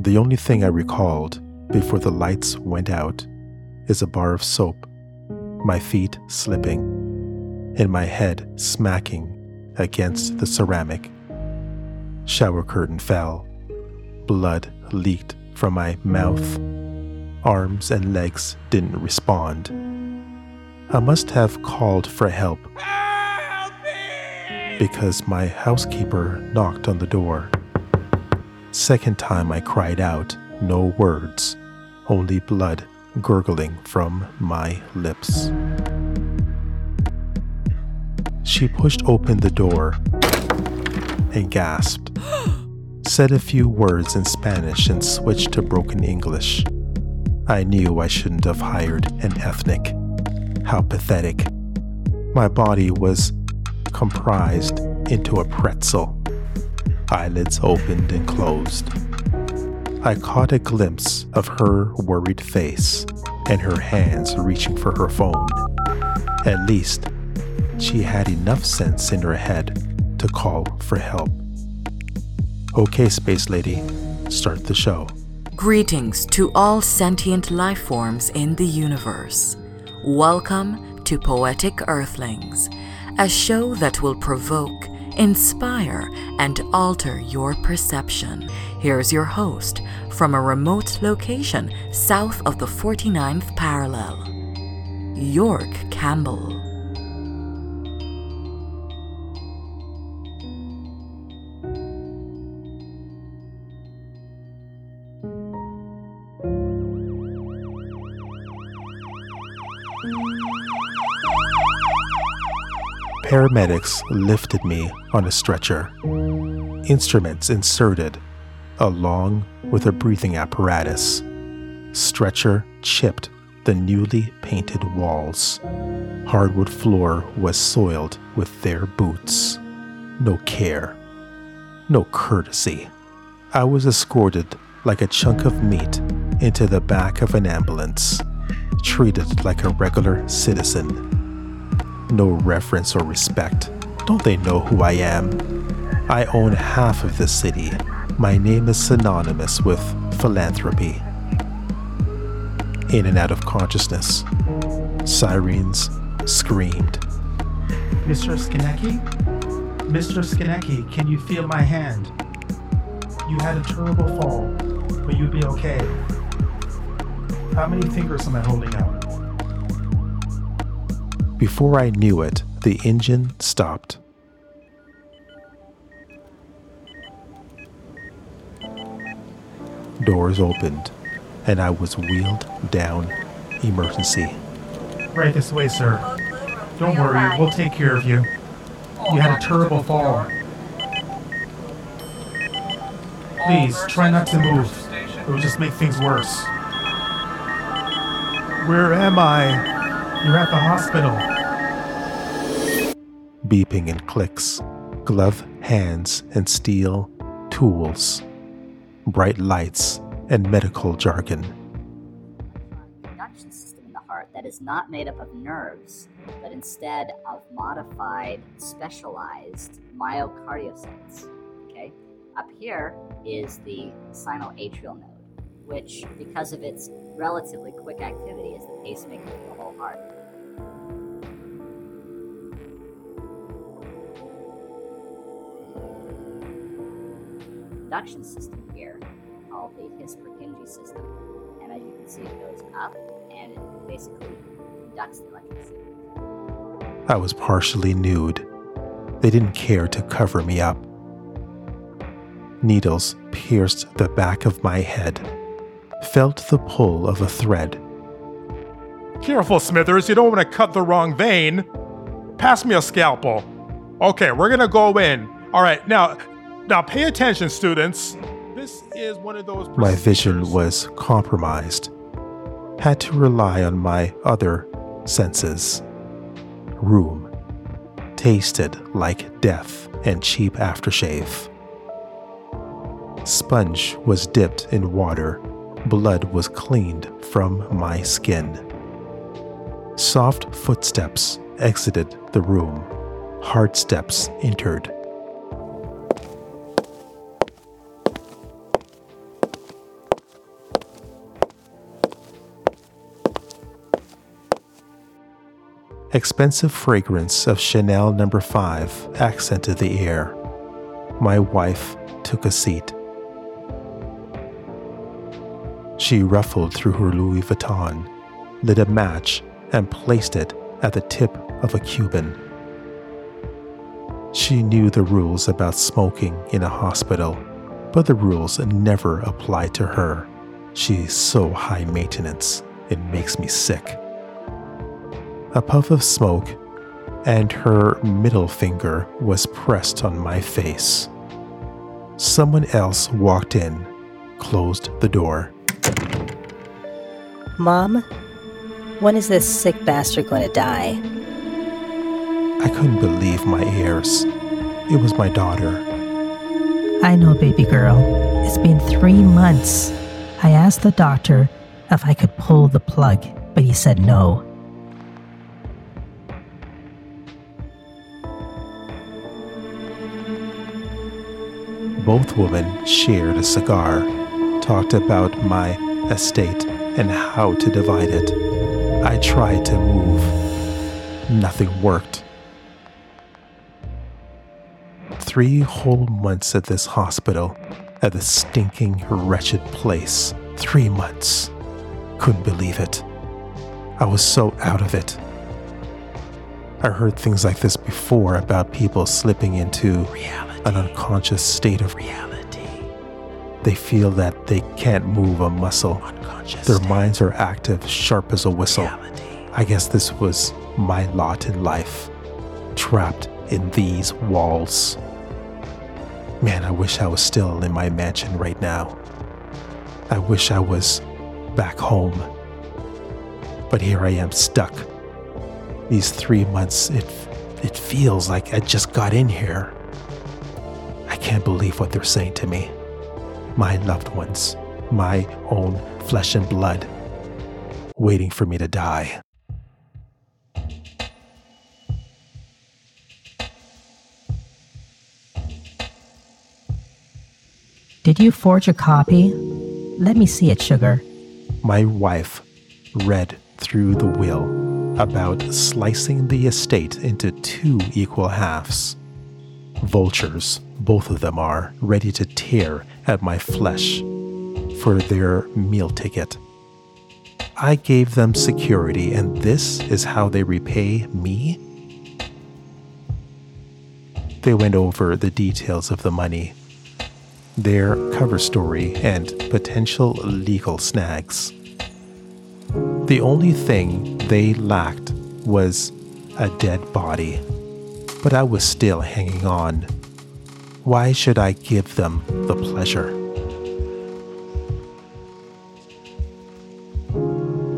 The only thing I recalled before the lights went out is a bar of soap, my feet slipping, and my head smacking against the ceramic. Shower curtain fell. Blood leaked from my mouth. Arms and legs didn't respond. I must have called for help because my housekeeper knocked on the door. Second time I cried out, no words, only blood gurgling from my lips. She pushed open the door and gasped, said a few words in Spanish, and switched to broken English. I knew I shouldn't have hired an ethnic. How pathetic. My body was comprised into a pretzel. Eyelids opened and closed. I caught a glimpse of her worried face and her hands reaching for her phone. At least, she had enough sense in her head to call for help. Okay, Space Lady, start the show. Greetings to all sentient life forms in the universe. Welcome to Poetic Earthlings, a show that will provoke, inspire, and alter your perception. Here's your host from a remote location south of the 49th parallel, York Campbell. Mm. Paramedics lifted me on a stretcher, instruments inserted, along with a breathing apparatus. Stretcher chipped the newly painted walls. Hardwood floor was soiled with their boots. No care, no courtesy. I was escorted like a chunk of meat into the back of an ambulance, treated like a regular citizen no reverence or respect. Don't they know who I am? I own half of the city. My name is synonymous with philanthropy. In and out of consciousness, sirens screamed. Mr. Skinecki? Mr. Skinecki, can you feel my hand? You had a terrible fall, but you'll be okay. How many fingers am I holding out? Before I knew it, the engine stopped. Doors opened, and I was wheeled down emergency. Right this way, sir. Don't worry, we'll take care of you. You had a terrible fall. Please, try not to move. It will just make things worse. Where am I? You're at the hospital. Beeping and clicks, glove hands and steel tools, bright lights and medical jargon. conduction system in the heart that is not made up of nerves, but instead of modified, specialized myocardiocytes. Okay, up here is the sinoatrial node, which, because of its relatively quick activity, is the pacemaker of the whole heart. Conduction system here, called the His-Purkinje system, and as you can see, it goes up and it basically conducts the electricity. I was partially nude. They didn't care to cover me up. Needles pierced the back of my head. Felt the pull of a thread. Careful, Smithers, you don't want to cut the wrong vein. Pass me a scalpel. Okay, we're gonna go in. All right, now, now pay attention, students. This is one of those. My vision was compromised. Had to rely on my other senses. Room. Tasted like death and cheap aftershave. Sponge was dipped in water blood was cleaned from my skin. Soft footsteps exited the room, hard steps entered. Expensive fragrance of Chanel number no. 5 accented the air. My wife took a seat. She ruffled through her Louis Vuitton, lit a match, and placed it at the tip of a Cuban. She knew the rules about smoking in a hospital, but the rules never applied to her. She's so high maintenance, it makes me sick. A puff of smoke, and her middle finger was pressed on my face. Someone else walked in, closed the door. Mom, when is this sick bastard going to die? I couldn't believe my ears. It was my daughter. I know, baby girl. It's been three months. I asked the doctor if I could pull the plug, but he said no. Both women shared a cigar, talked about my estate and how to divide it. I tried to move. Nothing worked. Three whole months at this hospital, at this stinking, wretched place. Three months. Couldn't believe it. I was so out of it. I heard things like this before about people slipping into reality. an unconscious state of reality. They feel that they can't move a muscle. Their minds are active, sharp as a whistle. Reality. I guess this was my lot in life, trapped in these walls. Man, I wish I was still in my mansion right now. I wish I was back home. But here I am stuck. These three months, it, it feels like I just got in here. I can't believe what they're saying to me. My loved ones, my own flesh and blood, waiting for me to die. Did you forge a copy? Let me see it, Sugar. My wife read through the will about slicing the estate into two equal halves. Vultures, both of them are, ready to tear at my flesh for their meal ticket. I gave them security, and this is how they repay me? They went over the details of the money their cover story, and potential legal snags. The only thing they lacked was a dead body, but I was still hanging on. Why should I give them the pleasure?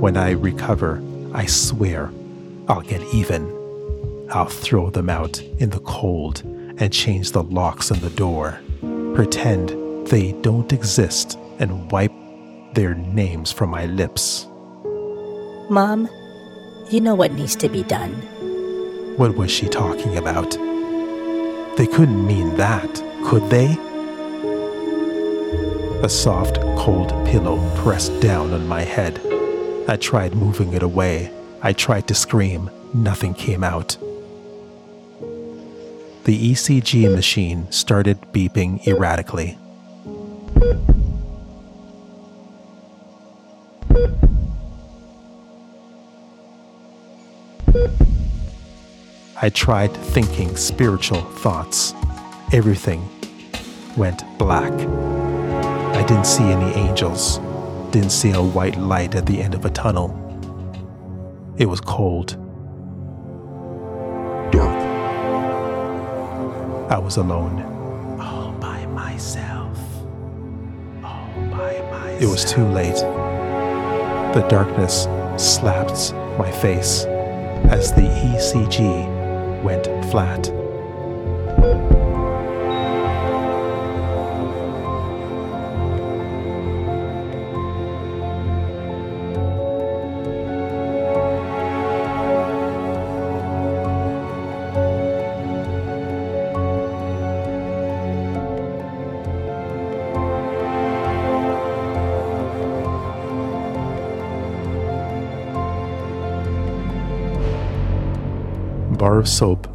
When I recover, I swear I'll get even. I'll throw them out in the cold and change the locks on the door pretend they don't exist, and wipe their names from my lips. Mom, you know what needs to be done. What was she talking about? They couldn't mean that, could they? A soft, cold pillow pressed down on my head. I tried moving it away. I tried to scream. Nothing came out the ECG machine started beeping erratically. I tried thinking spiritual thoughts. Everything went black. I didn't see any angels, didn't see a white light at the end of a tunnel. It was cold. Dark. I was alone. All by myself. All by myself. It was too late. The darkness slapped my face as the ECG went flat. Bar of soap,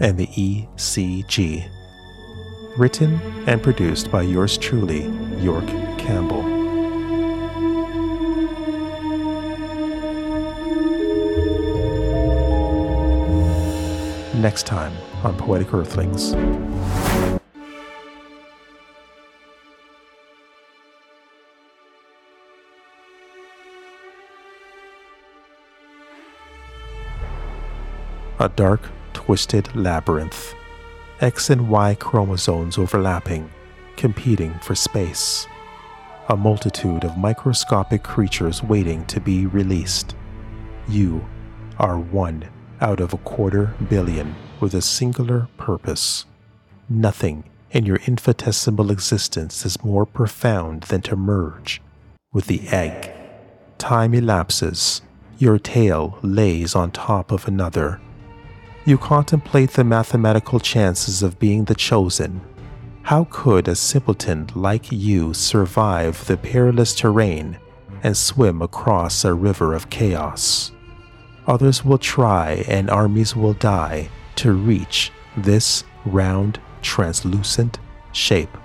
and the ECG. Written and produced by yours truly, York Campbell. Next time on Poetic Earthlings. A dark, twisted labyrinth. X and Y chromosomes overlapping, competing for space. A multitude of microscopic creatures waiting to be released. You are one out of a quarter billion with a singular purpose. Nothing in your infinitesimal existence is more profound than to merge with the egg. Time elapses. Your tail lays on top of another. You contemplate the mathematical chances of being the chosen. How could a simpleton like you survive the perilous terrain and swim across a river of chaos? Others will try and armies will die to reach this round, translucent shape.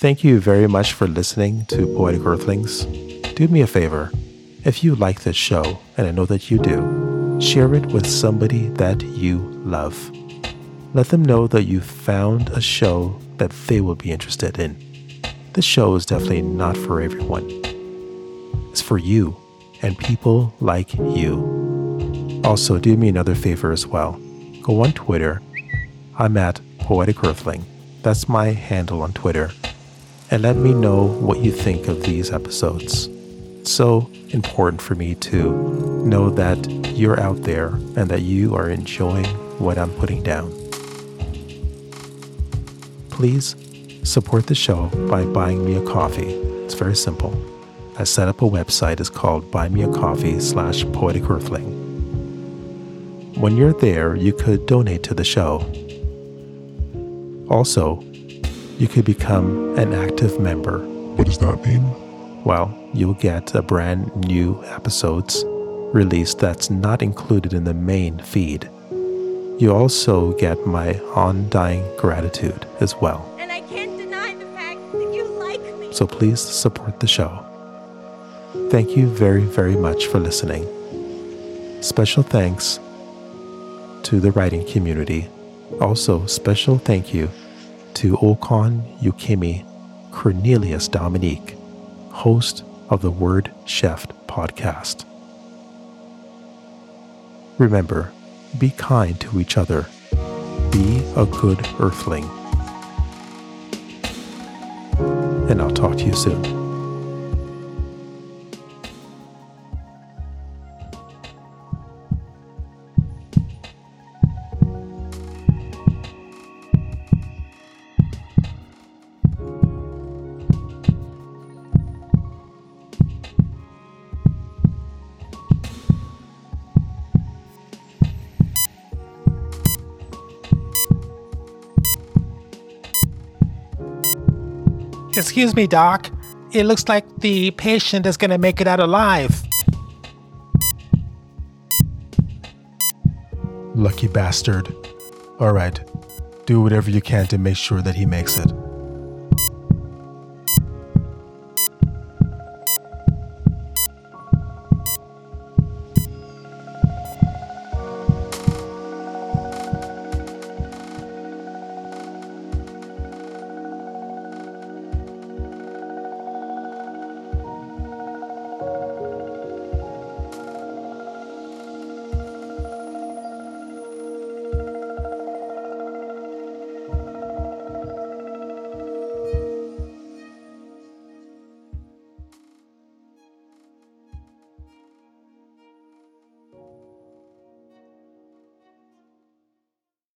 Thank you very much for listening to Poetic Earthlings. Do me a favor. If you like this show, and I know that you do, share it with somebody that you love. Let them know that you found a show that they will be interested in. This show is definitely not for everyone. It's for you and people like you. Also, do me another favor as well. Go on Twitter. I'm at Poetic Earthling. That's my handle on Twitter. And let me know what you think of these episodes. So important for me to know that you're out there and that you are enjoying what I'm putting down. Please support the show by buying me a coffee. It's very simple. I set up a website. It's called Buy Me a Coffee slash Poetic Earthling. When you're there, you could donate to the show. Also, you could become an active member. What does that mean? Well, you'll get a brand new episodes released that's not included in the main feed. You also get my undying gratitude as well. And I can't deny the fact that you like me. So please support the show. Thank you very, very much for listening. Special thanks to the writing community. Also, special thank you to Okon Yukimi Cornelius Dominique, host of the Word Chef podcast. Remember, be kind to each other. Be a good earthling. And I'll talk to you soon. Excuse me, Doc. It looks like the patient is going to make it out alive. Lucky bastard. All right. Do whatever you can to make sure that he makes it.